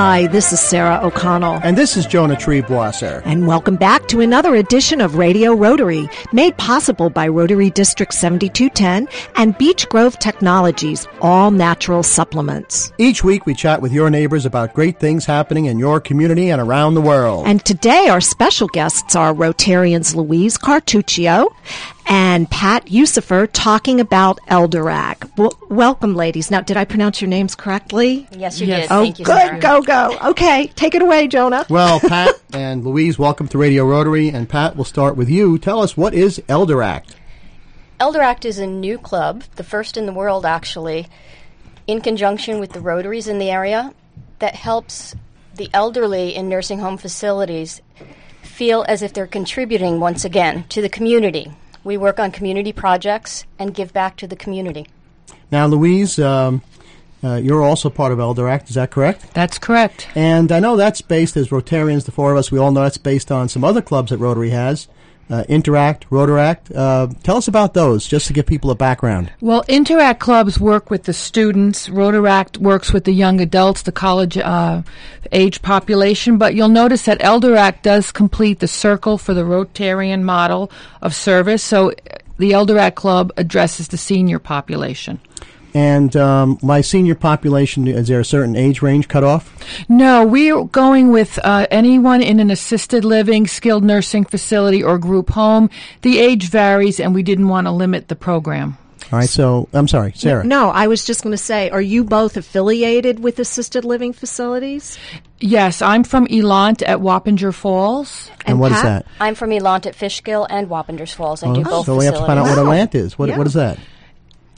Hi, this is Sarah O'Connell. And this is Jonah Triebwasser. And welcome back to another edition of Radio Rotary, made possible by Rotary District 7210 and Beech Grove Technologies, all natural supplements. Each week we chat with your neighbors about great things happening in your community and around the world. And today our special guests are Rotarians Louise Cartuccio and Pat Yusufer talking about Elderact. Well, welcome, ladies. Now, did I pronounce your names correctly? Yes, you yes. did. Oh, Thank you, good. Sarah. Go, go. Okay, take it away, Jonah. Well, Pat and Louise, welcome to Radio Rotary. And Pat, we'll start with you. Tell us what is Elderact? Elderact is a new club, the first in the world, actually, in conjunction with the Rotaries in the area, that helps the elderly in nursing home facilities feel as if they're contributing once again to the community. We work on community projects and give back to the community. Now, Louise, um, uh, you're also part of Elderact, is that correct? That's correct. And I know that's based, as Rotarians, the four of us, we all know that's based on some other clubs that Rotary has uh, Interact, Rotaract. Uh, tell us about those, just to give people a background. Well, Interact clubs work with the students. Rotaract works with the young adults, the college uh, age population. But you'll notice that Elderact does complete the circle for the Rotarian model of service. So the Elderact club addresses the senior population. And um, my senior population, is there a certain age range cut off? No, we're going with uh, anyone in an assisted living, skilled nursing facility, or group home. The age varies, and we didn't want to limit the program. All right, so I'm sorry, Sarah. No, I was just going to say, are you both affiliated with assisted living facilities? Yes, I'm from Elant at Wappinger Falls. And, and what Pat? is that? I'm from Elant at Fishkill and Wappingers Falls. I oh, do both. So we have to find out what Elant is. What, yeah. what is that?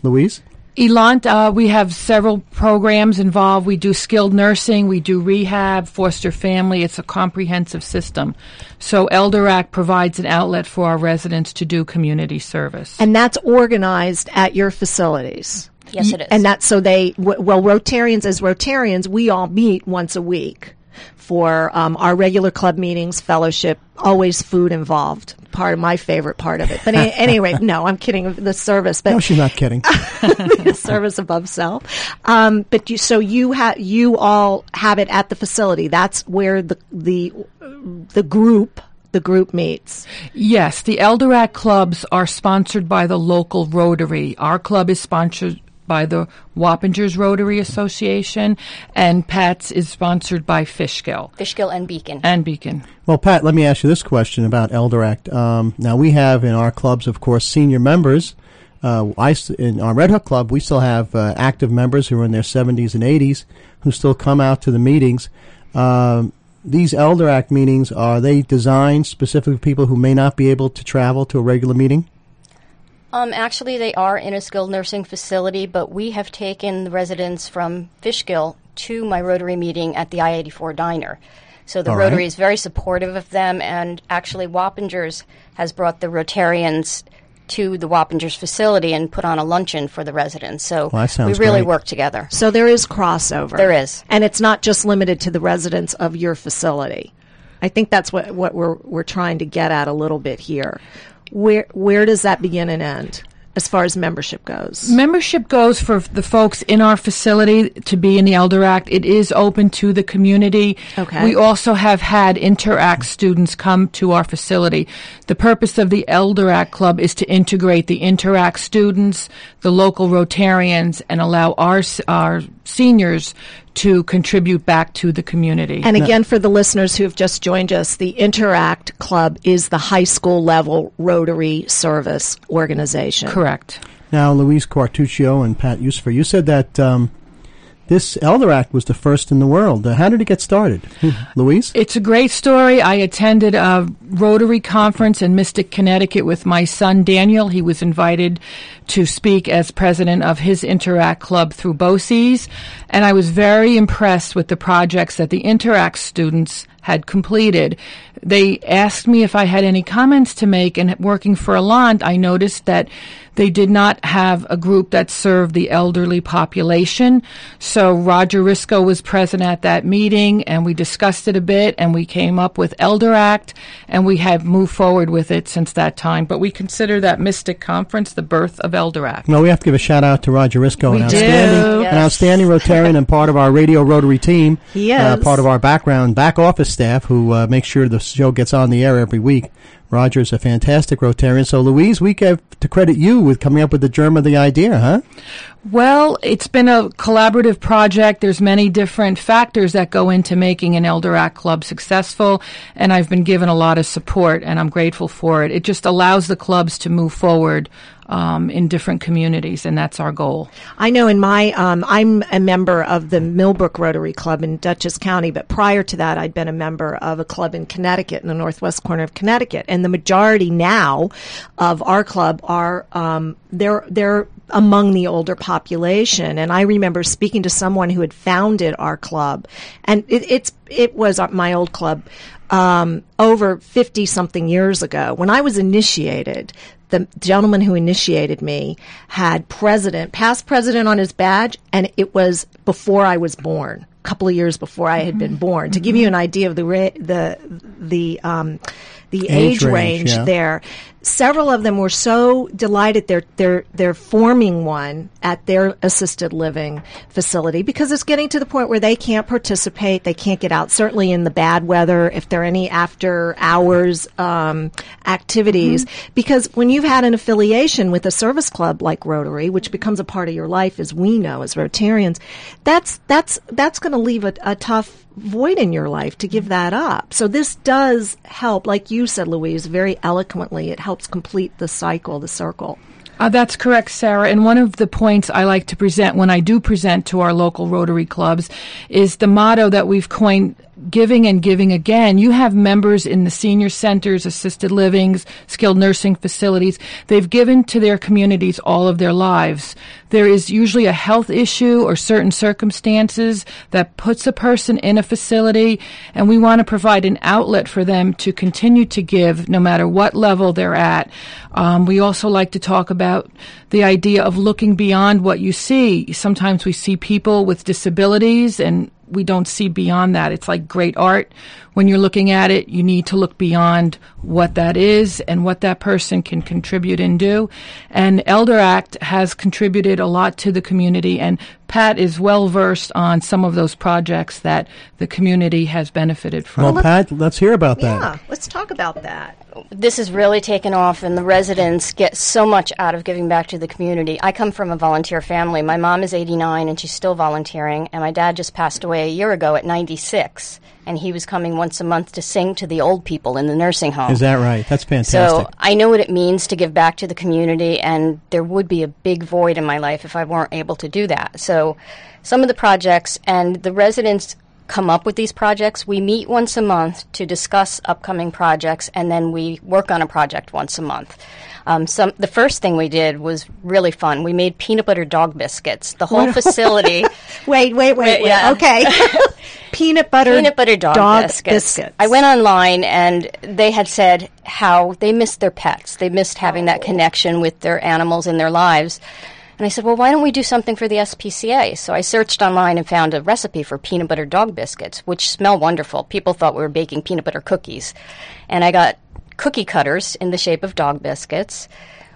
Louise? Elant, uh, we have several programs involved. We do skilled nursing, we do rehab, foster family. It's a comprehensive system. So Elderact provides an outlet for our residents to do community service. And that's organized at your facilities. Yes, it is. And that's so they, well, Rotarians as Rotarians, we all meet once a week for um, our regular club meetings, fellowship, always food involved. Part of my favorite part of it. But any, anyway, no, I'm kidding. The service, but no, she's not kidding. the service above self. Um, but you, so you have you all have it at the facility. That's where the the the group the group meets. Yes, the Elderact clubs are sponsored by the local Rotary. Our club is sponsored by the Wappingers Rotary Association, and Pat's is sponsored by Fishkill. Fishkill and Beacon. And Beacon. Well, Pat, let me ask you this question about Elderact. Um, now, we have in our clubs, of course, senior members. Uh, I, in our Red Hook Club, we still have uh, active members who are in their 70s and 80s who still come out to the meetings. Um, these Elderact meetings, are they designed specifically for people who may not be able to travel to a regular meeting? Um, actually, they are in a skilled nursing facility, but we have taken the residents from Fishkill to my Rotary meeting at the I 84 diner. So the All Rotary right. is very supportive of them, and actually, Wappingers has brought the Rotarians to the Wappingers facility and put on a luncheon for the residents. So well, we really great. work together. So there is crossover. There is. And it's not just limited to the residents of your facility. I think that's what, what we're, we're trying to get at a little bit here where where does that begin and end? as far as membership goes? Membership goes for the folks in our facility to be in the Elder Act. It is open to the community. Okay. We also have had Interact students come to our facility. The purpose of the Elder Act Club is to integrate the Interact students, the local Rotarians, and allow our, our seniors to contribute back to the community. And again, for the listeners who have just joined us, the Interact Club is the high school level Rotary service organization. Correct. Now, Louise Quartuccio and Pat Yusufer, you said that um, this Elderact was the first in the world. Uh, how did it get started? Louise? It's a great story. I attended a Rotary conference in Mystic, Connecticut with my son Daniel. He was invited to speak as president of his Interact Club through BOCES. And I was very impressed with the projects that the Interact students had completed. They asked me if I had any comments to make, and working for Elant, I noticed that they did not have a group that served the elderly population. So Roger Risco was present at that meeting and we discussed it a bit and we came up with Elder Act and we have moved forward with it since that time. But we consider that Mystic Conference the birth of Elder Act. No, we have to give a shout out to Roger Risco, We an outstanding, Yes. an outstanding Rotarian and part of our radio Rotary team. He Uh, part of our background back office staff who uh, make sure the show gets on the air every week. Roger's a fantastic Rotarian. So, Louise, we have to credit you with coming up with the germ of the idea, huh? Well, it's been a collaborative project. There's many different factors that go into making an Elder Act Club successful, and I've been given a lot of support, and I'm grateful for it. It just allows the clubs to move forward um, in different communities, and that's our goal. I know in my, um, I'm a member of the Millbrook Rotary Club in Dutchess County, but prior to that, I'd been a member of a club in Connecticut, in the northwest corner of Connecticut. And the majority now of our club are, um, they're, they're among the older population. And I remember speaking to someone who had founded our club, and it, it's, it was my old club, um, over 50 something years ago. When I was initiated, the gentleman who initiated me had president, past president on his badge, and it was before I was born, a couple of years before I had been born. To give you an idea of the ra- the the um, the Age age, range, yeah. there, several of them were so delighted they're they're they're forming one at their assisted living facility because it's getting to the point where they can't participate, they can't get out. Certainly in the bad weather, if there are any after hours um, activities, because when you've had an affiliation with a service club like Rotary, which becomes a part of your life, as we know as Rotarians, that's that's that's going to leave a, a tough void in your life to give that up. So this does help, like you said, Louise, very eloquently. It helps complete the cycle, the circle. Uh, that's correct, Sarah. And one of the points I like to present when I do present to our local Rotary clubs is the motto that we've coined giving and giving again. You have members in the senior centers, assisted livings, skilled nursing facilities. They've given to their communities all of their lives. There is usually a health issue or certain circumstances that puts a person in a facility, and we want to provide an outlet for them to continue to give no matter what level they're at. Um, we also like to talk about the idea of looking beyond what you see. Sometimes we see people with disabilities and we don't see beyond that. It's like great art. When you're looking at it, you need to look beyond what that is and what that person can contribute and do. And Elder Act has contributed a lot to the community, and Pat is well versed on some of those projects that the community has benefited from. Well, Pat, let's hear about that. Yeah, let's talk about that. this has really taken off, and the residents get so much out of giving back to the community. I come from a volunteer family. My mom is 89 and she's still volunteering, and my dad just passed away a year ago at 96, and he was coming once a month to sing to the old people in the nursing home. Is that right? That's fantastic. So I know what it means to give back to the community, and there would be a big void in my life if I weren't able to do that. So some of the projects and the residents come up with these projects. We meet once a month to discuss upcoming projects, and then we work on a project once a month. Um, some the first thing we did was really fun. We made peanut butter dog biscuits. The whole facility. Wait, wait, wait, wait. yeah. Okay. peanut butter peanut butter dog, biscuits. I went online and they had said how they missed their pets. They missed having that connection with their animals in their lives. And I said, well, why don't we do something for the SPCA? So I searched online and found a recipe for peanut butter dog biscuits, which smell wonderful. People thought we were baking peanut butter cookies. And I got cookie cutters in the shape of dog biscuits.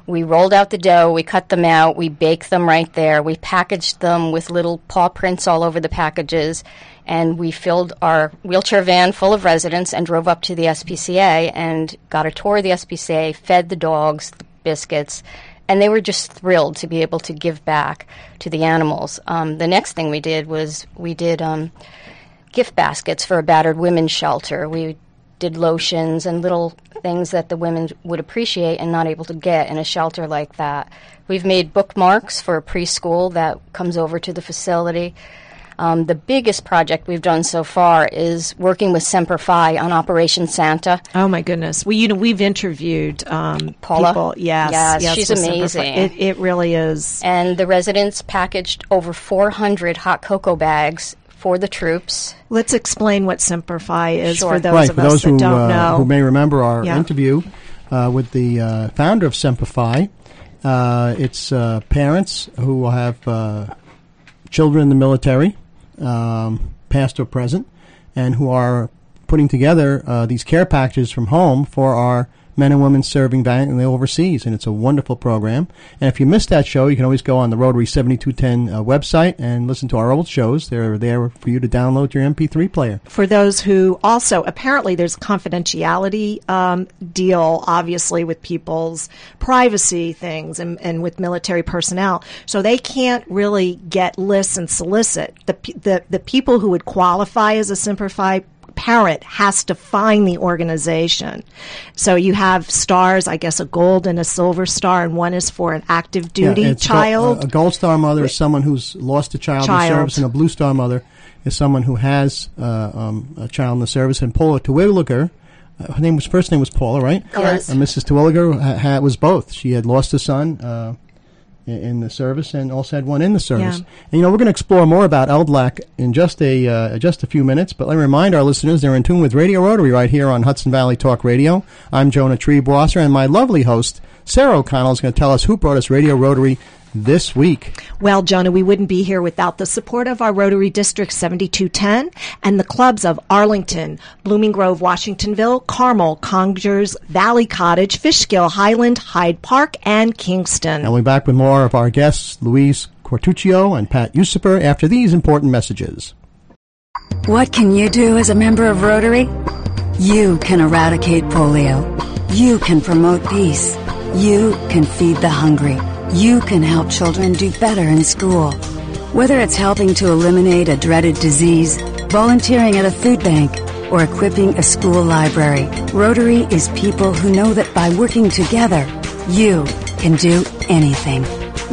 We rolled out the dough, we cut them out, we baked them right there, we packaged them with little paw prints all over the packages, and we filled our wheelchair van full of residents and drove up to the SPCA and got a tour of the SPCA, fed the dogs the biscuits, and they were just thrilled to be able to give back to the animals. Um, the next thing we did was we did um, gift baskets for a battered women's shelter. We did lotions and little things that the women would appreciate and not able to get in a shelter like that. We've made bookmarks for a preschool that comes over to the facility. Um, the biggest project we've done so far is working with Semper Fi on Operation Santa. Oh my goodness. We you know we've interviewed um, Paula? people. Yes, Yes, yes, she's with Semper Fi. amazing. It, it really is. And the residents packaged over 400 hot cocoa bags for the troops. Let's explain what Semper Fi is Sure. for those right, of for us those that who, don't uh, know. who may remember our Yeah. interview uh, with the uh, founder of Semper Fi, Uh, it's uh, parents who have uh, children in the military, um, past or present, and who are putting together uh, these care packages from home for our men and women serving valiantly overseas, and it's a wonderful program. And if you missed that show, you can always go on the Rotary 7210 uh, website and listen to our old shows. They're there for you to download your MP3 player. For those who also, apparently, there's confidentiality um, deal, obviously, with people's privacy things and, and with military personnel. So they can't really get lists and solicit. The, the, the people who would qualify as a Semper Fi parent has to find the organization. So you have stars, I guess a gold and a silver star, and one is for an active duty Yeah, child. Go- a gold star mother is someone who's lost a child, Child. in service, and a blue star mother is someone who has uh, um, a child in the service. And Paula Terwilliger, uh, her name was first name was Paula, right? Yes. And Mrs. Terwilliger ha- ha- was both. She had lost a son. In the service, and also had one in the service. Yeah. And you know, we're going to explore more about Elderact in just a uh, just a few minutes. But let me remind our listeners they're in tune with Radio Rotary right here on Hudson Valley Talk Radio. I'm Jonah Triebwasser, and my lovely host Sarah O'Connell is going to tell us who brought us Radio Rotary this week. Well, Jonah, we wouldn't be here without the support of our Rotary District 7210 and the clubs of Arlington, Blooming Grove, Washingtonville, Carmel, Congers, Valley Cottage, Fishkill, Highland, Hyde Park, and Kingston. And we'll be back with more of our guests, Louise Cortuccio and Pat Yusufer, after these important messages. What can you do as a member of Rotary? You can eradicate polio. You can promote peace. You can feed the hungry. You can help children do better in school. Whether it's helping to eliminate a dreaded disease, volunteering at a food bank, or equipping a school library, Rotary is people who know that by working together, you can do anything.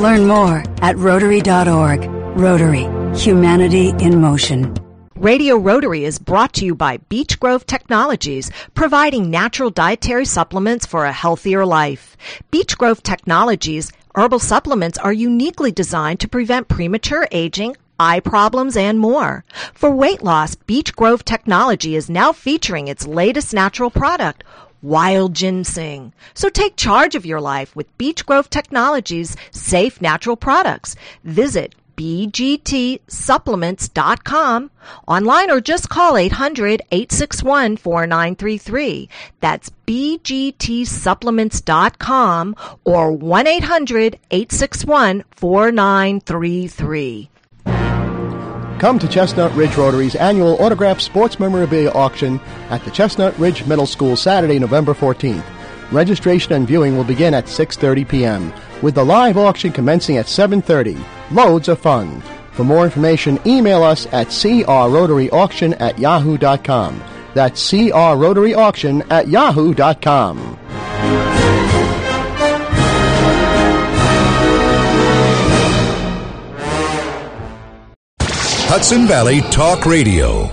Learn more at Rotary.org. Rotary. Humanity in motion. Radio Rotary is brought to you by Beech Grove Technologies, providing natural dietary supplements for a healthier life. Beech Grove Technologies herbal supplements are uniquely designed to prevent premature aging, eye problems, and more. For weight loss, Beech Grove Technology is now featuring its latest natural product, Wild Ginseng. So take charge of your life with Beech Grove Technology's safe natural products. Visit bgtsupplements.com online or just call 800-861-4933. That's bgtsupplements.com or 1-800-861-4933. Come to Chestnut Ridge Rotary's annual autographed sports memorabilia auction at the Chestnut Ridge Middle School Saturday, November 14th. Registration and viewing will begin at 6:30 p.m. with the live auction commencing at 7:30. Loads of fun. For more information, email us at crrotaryauction at yahoo.com. That's crrotaryauction at yahoo.com. Hudson Valley Talk Radio.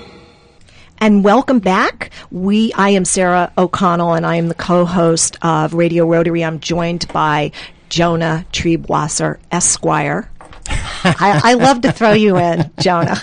And welcome back. We, I am Sarah O'Connell and I am the co-host of Radio Rotary. I'm joined by Jonah Triebwasser, Esquire. I, I love to throw you in, Jonah.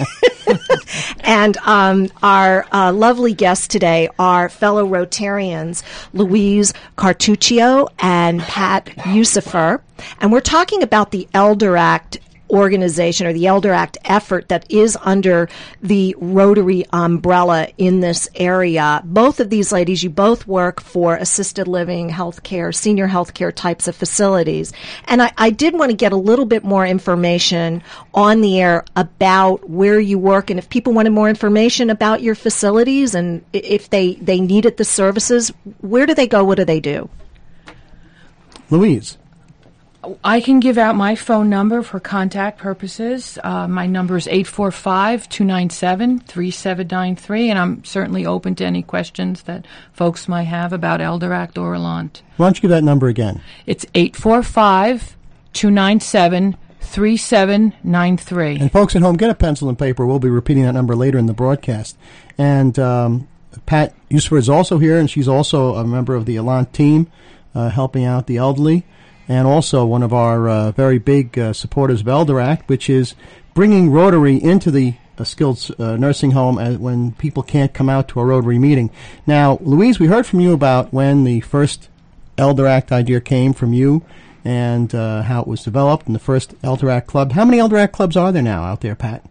and um, our uh, lovely guests today are fellow Rotarians Louise Cartuccio and Pat Yusufer. And we're talking about the Elder Act organization or the Elder Act effort that is under the Rotary umbrella in this area. Both of these ladies, you both work for assisted living, healthcare, senior healthcare types of facilities. And I, I did want to get a little bit more information on the air about where you work and if people wanted more information about your facilities and if they, they needed the services, where do they go? What do they do? Louise. I can give out my phone number for contact purposes. Uh, my number is 845 297 3793, and I'm certainly open to any questions that folks might have about Elder Act or Elant. Why don't you give that number again? It's 845 297 3793. And folks at home, get a pencil and paper. We'll be repeating that number later in the broadcast. And um, Pat Yusufer is also here, and she's also a member of the Elant team, uh, helping out the elderly, and also one of our uh, very big uh, supporters of Elder Act, which is bringing Rotary into the uh, skilled nursing home as, when people can't come out to a Rotary meeting. Now, Louise, we heard from you about when the first Elder Act idea came from you and uh, how it was developed and the first Elder Act Club. How many Elder Act clubs are there now out there, Pat?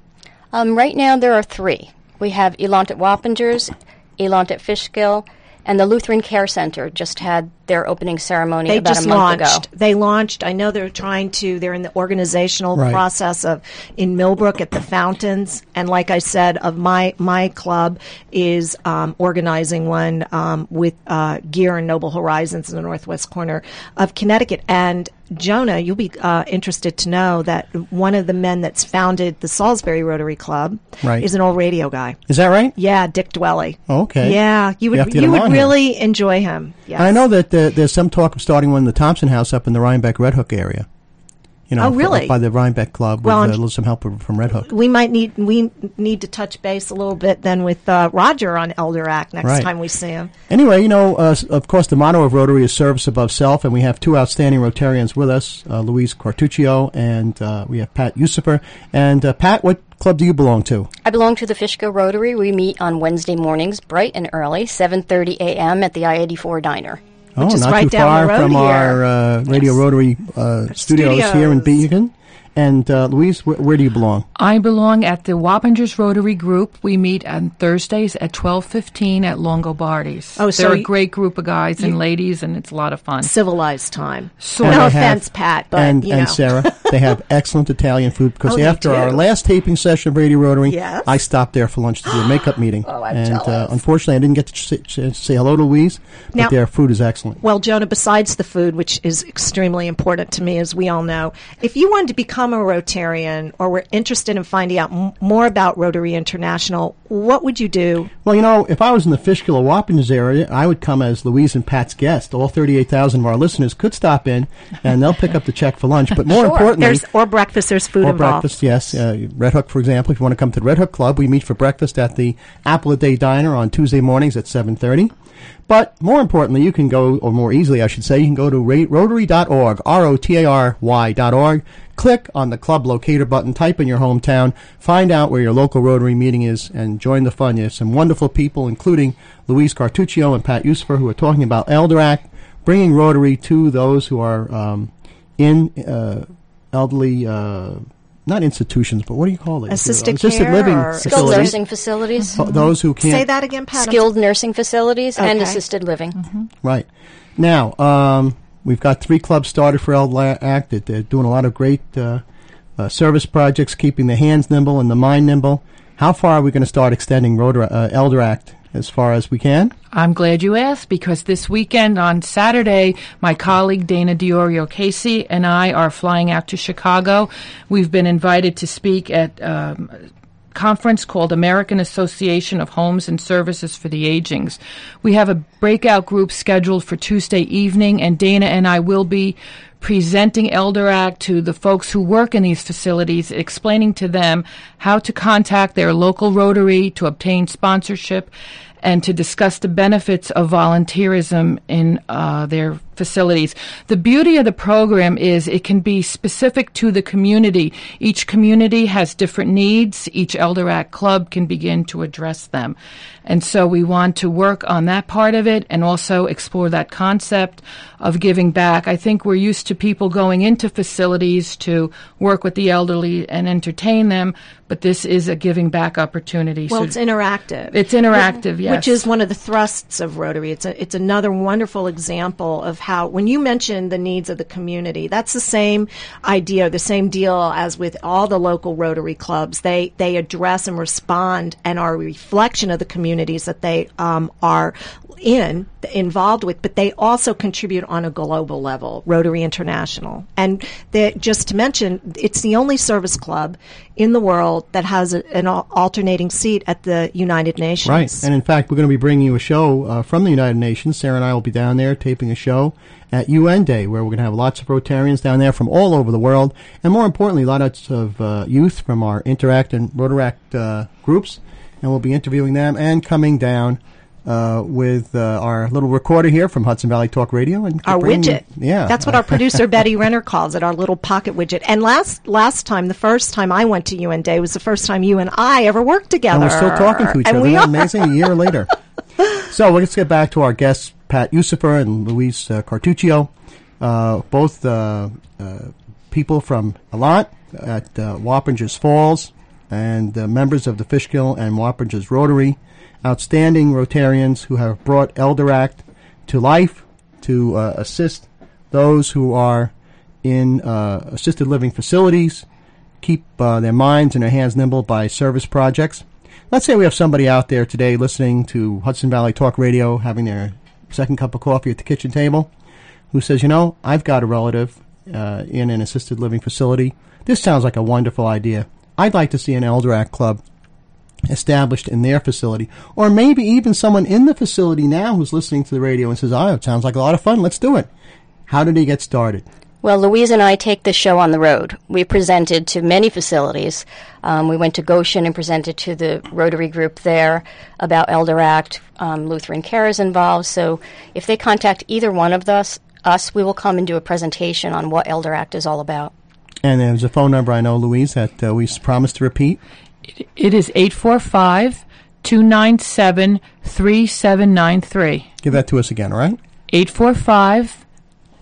Um, right now, there are three. We have Elant at Wappingers, Elant at Fishkill, and the Lutheran Care Center just had their opening ceremony They about just a month launched. ago. They launched. I know they're trying to. They're in the organizational Right. process of in Millbrook at the fountains, and like I said, of my my club is um, organizing one um, with uh, Geer and Noble Horizons in the northwest corner of Connecticut. And Jonah, you'll be uh, interested to know that one of the men that's founded the Salisbury Rotary Club Right. is an old radio guy. Is that right? Yeah, Dick Dwelly. Okay. Yeah, you would get you would really enjoy him. Yes. I know that there's some talk of starting one in the Thompson House up in the Rhinebeck Red Hook area. You know, Oh, really? by the Rhinebeck Club Well, with I'm- uh, some help from Red Hook. we might need we need to touch base a little bit then with uh, Roger on Elder Act next Right. time we see him. Anyway, you know, uh, of course, the motto of Rotary is service above self, and we have two outstanding Rotarians with us, uh, Louise Cartuccio and uh, we have Pat Yusufer. And uh, Pat, what club do you belong to? I belong to the Fishkill Rotary. We meet on Wednesday mornings, bright and early, 7:30 a.m. at the I-84 diner. Oh, is not right too down far the road from here. our uh, Radio Yes. Rotary uh, studios, here in studios. Beacon. And uh, Louise, wh- where do you belong? I belong at the Wappingers Rotary Group. We meet on Thursdays at 12:15 at Longobardi's. Oh, so they're a great group of guys and ladies, and it's a lot of fun. Civilized time. Sort And no they have- offense, Pat, but and, you and. Sarah, they have excellent Italian food because Oh, they after our do. last taping session of Radio Rotary, Yes. I stopped there for lunch to do a makeup meeting. Oh, I'm and uh, jealous. unfortunately, I didn't get to ch- ch- say hello to Louise, but Now- their food is excellent. Well, Jonah, besides the food, which is extremely important to me, as we all know, if you wanted to become a Rotarian or were interested in finding out m- more about Rotary International, what would you do? Well, you know, if I was in the Fishkill or Wappingers area, I would come as Louise and Pat's guest. All 38,000 of our listeners could stop in, and they'll pick up the check for lunch. But more importantly, There's or breakfast. There's food or involved. breakfast, yes. Uh, Red Hook, for example, if you want to come to the Red Hook Club, we meet for breakfast at the Apple a Day Diner on Tuesday mornings at 7.30. But more importantly, you can go, or more easily, I should say, you can go to rotary.org, R-O-T-A-R-Y dot org, click on the club locator button, type in your hometown, find out where your local Rotary meeting is, and join the fun. You have some wonderful people, including Louise Cartuccio and Pat Yusufer, who are talking about Elder Act, bringing Rotary to those who are um, in uh, elderly, uh, not institutions, but what do you call it? Assisted assisted living or- Skilled facilities. nursing facilities, Th- Those who can't Say that again, Pat. Skilled nursing facilities, and assisted living. Right. Now, um, we've got three clubs started for Elder Act. that They're doing a lot of great uh, uh, service projects, keeping the hands nimble and the mind nimble. How far are we going to start extending Rotor, uh, Elder Act as far as we can? I'm glad you asked because this weekend on Saturday, my colleague Dana Diorio Casey and I are flying out to Chicago. We've been invited to speak at um, a conference called American Association of Homes and Services for the Agings. We have a breakout group scheduled for Tuesday evening, and Dana and I will be presenting Elder Act to the folks who work in these facilities, explaining to them how to contact their local Rotary to obtain sponsorship and to discuss the benefits of volunteerism in uh, their facilities. The beauty of the program is it can be specific to the community. Each community has different needs. Each Elder Act club can begin to address them. And so we want to work on that part of it and also explore that concept of giving back. I think we're used to people going into facilities to work with the elderly and entertain them, but this is a giving back opportunity. Well, So it's interactive. It's interactive, yes. Which is one of the thrusts of Rotary. It's a, it's another wonderful example of how when you mention the needs of the community, that's the same idea, the same deal as with all the local Rotary clubs. They they address and respond and are a reflection of the communities that they um, are in involved with, but they also contribute on a global level, Rotary International. And just to mention, it's the only service club in the world that has a, an alternating seat at the United Nations. Right. And in fact, we're going to be bringing you a show uh, from the United Nations. Sarah and I will be down there taping a show at UN Day where we're going to have lots of Rotarians down there from all over the world. And more importantly, lots of uh, youth from our Interact and Rotaract uh, groups. And we'll be interviewing them and coming down. Uh, with uh, our little recorder here from Hudson Valley Talk Radio and Our bringing- widget. yeah, That's what our producer Betty Renner calls it, our little pocket widget. And last last time, the first time I went to UN Day was the first time you and I ever worked together. And we're still talking to each And other. we are. amazing? A year later. so let's get back to our guests, Pat Yusufer and Louise uh, Cartuccio. uh, both uh, uh, people from Elant at uh, Wappingers Falls and uh, members of the Fishkill and Wappingers Rotary, outstanding Rotarians who have brought Elder Act to life to uh, assist those who are in uh, assisted living facilities, keep uh, their minds and their hands nimble by service projects. Let's say we have somebody out there today listening to Hudson Valley Talk Radio, having their second cup of coffee at the kitchen table, who says, You know, I've got a relative uh, in an assisted living facility. This sounds like a wonderful idea. I'd like to see an Elder Act club established in their facility, or maybe even someone in the facility now who's listening to the radio and says, "Oh, it sounds like a lot of fun. Let's do it." How did he get started? Well, Louise and I take the show on the road. We presented to many facilities. Um, we went to Goshen and presented to the Rotary group there about Elder Act. Um, Lutheran Care is involved. So if they contact either one of us, us, we will come and do a presentation on what Elder Act is all about. And there's a phone number I know, Louise, that uh, we promised to repeat. It is 845 297 3793. Give that to us again, all right? 845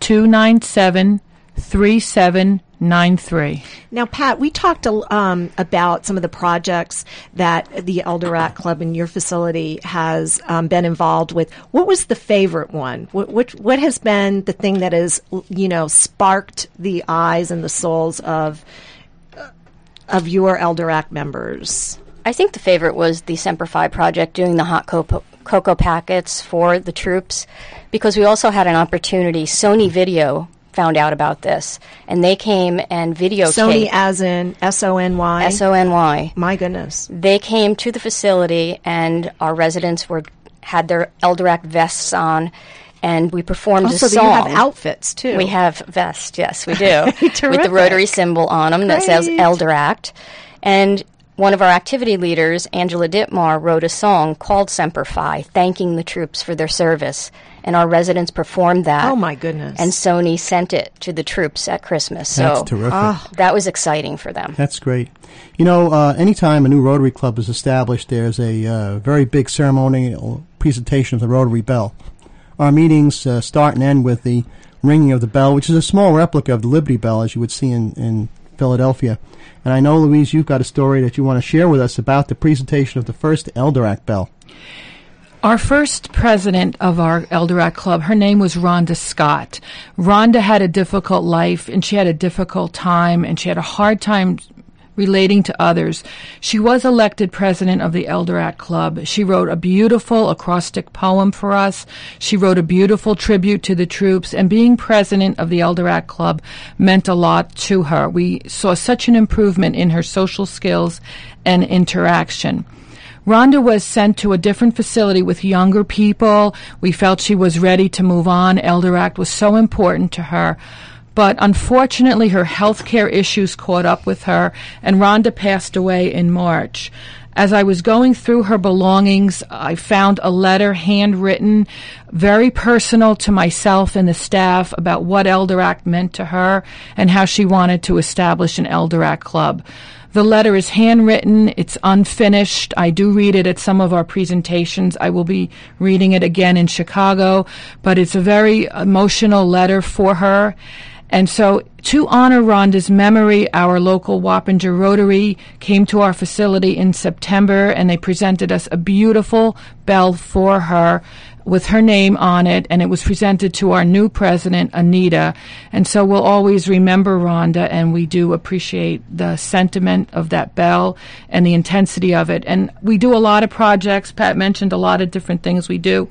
297 3793. Now, Pat, we talked um, about some of the projects that the Elder Act Club in your facility has um, been involved with. What was the favorite one? What, what, what has been the thing that has, you know, sparked the eyes and the souls of of your Elder Act members? I think the favorite was the Semper Fi project doing the hot cocoa, cocoa packets for the troops because we also had an opportunity. Sony Video found out about this and they came and videotaped. Sony as in S O N Y? S O N Y. My goodness. They came to the facility and our residents were had their Elder Act vests on and we performed also, a song. you have outfits too. We have vests, yes, we do, with the Rotary symbol on them that says Great. Elder Act. And one of our activity leaders, Angela Ditmar, wrote a song called Semper Fi, thanking the troops for their service. And our residents performed that. Oh my goodness. And Sony sent it to the troops at Christmas. So That's terrific. that was exciting for them. That's great. You know, uh, anytime a new Rotary Club is established, there's a uh, very big ceremonial presentation of the Rotary Bell. Our meetings uh, start and end with the ringing of the bell, which is a small replica of the Liberty Bell, as you would see in, in Philadelphia. And I know, Louise, you've got a story that you want to share with us about the presentation of the first Elder Act Bell. Our first president of our Elder Act Club, her name was Rhonda Scott. Rhonda had a difficult life and she had a difficult time and she had a hard time relating to others. She was elected president of the Elder Act Club. She wrote a beautiful acrostic poem for us. She wrote a beautiful tribute to the troops and being president of the Elder Act Club meant a lot to her. We saw such an improvement in her social skills and interaction. Rhonda was sent to a different facility with younger people. We felt she was ready to move on. Elder Act was so important to her. But unfortunately, her health care issues caught up with her, and Rhonda passed away in March. As I was going through her belongings, I found a letter handwritten, very personal to myself and the staff about what Elder Act meant to her and how she wanted to establish an Elder Act club. The letter is handwritten. It's unfinished. I do read it at some of our presentations. I will be reading it again in Chicago, but it's a very emotional letter for her. And so, to honor Rhonda's memory, our local Wappinger Rotary came to our facility in September and they presented us a beautiful bell for her with her name on it, and it was presented to our new president, Anita. And so we'll always remember Rhonda, and we do appreciate the sentiment of that bell and the intensity of it. And we do a lot of projects. Pat mentioned a lot of different things we do.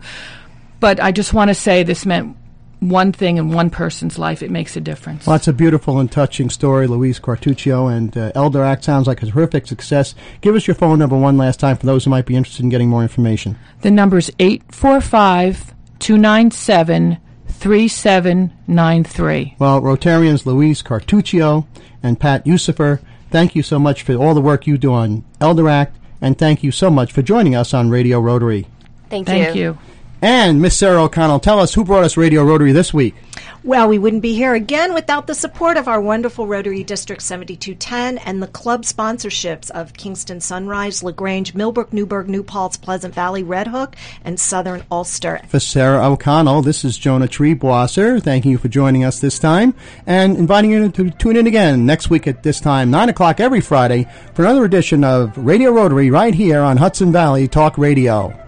But I just want to say this meant one thing in one person's life, it makes a difference. Well, that's a beautiful and touching story, Louise Cartuccio, and uh, Elder Act sounds like a terrific success. Give us your phone number one last time for those who might be interested in getting more information. The number's 845 297 3793. Well, Rotarians Louise Cartuccio and Pat Yusufer, thank you so much for all the work you do on Elder Act, and thank you so much for joining us on Radio Rotary. Thank, Thank you. And Miss Sarah O'Connell, tell us who brought us Radio Rotary this week. Well, we wouldn't be here again without the support of our wonderful Rotary District 7210 and the club sponsorships of Kingston Sunrise, LaGrange, Millbrook, Newburgh, New Paltz, Pleasant Valley, Red Hook, and Southern Ulster. For Sarah O'Connell, this is Jonah Triebwasser. Thanking you for joining us this time and inviting you to tune in again next week at this time, 9 o'clock every Friday, for another edition of Radio Rotary right here on Hudson Valley Talk Radio.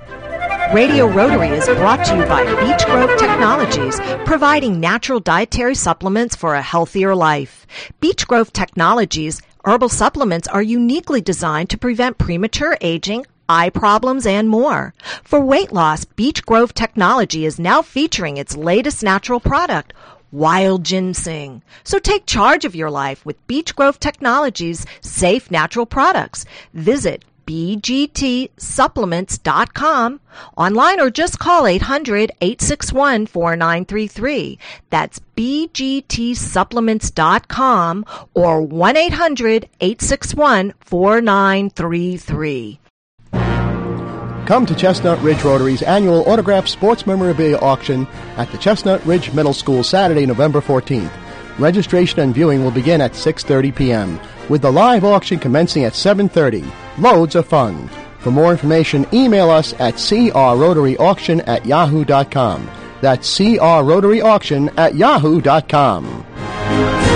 Radio Rotary is brought to you by Beech Grove Technologies, providing natural dietary supplements for a healthier life. Beech Grove Technologies herbal supplements are uniquely designed to prevent premature aging, eye problems, and more. For weight loss, Beech Grove Technology is now featuring its latest natural product, wild ginseng. So take charge of your life with Beech Grove Technologies safe natural products. Visit bgtsupplements.com online or just call 800-861-4933. That's bgtsupplements.com or 1-800-861-4933. Come to Chestnut Ridge Rotary's annual autograph sports memorabilia auction at the Chestnut Ridge Middle School Saturday, November 14th. Registration and viewing will begin at 6:30 p.m. with the live auction commencing at 7:30. Loads of fun. For more information, email us at crrotaryauction at yahoo.com. That's crrotaryauction at yahoo.com.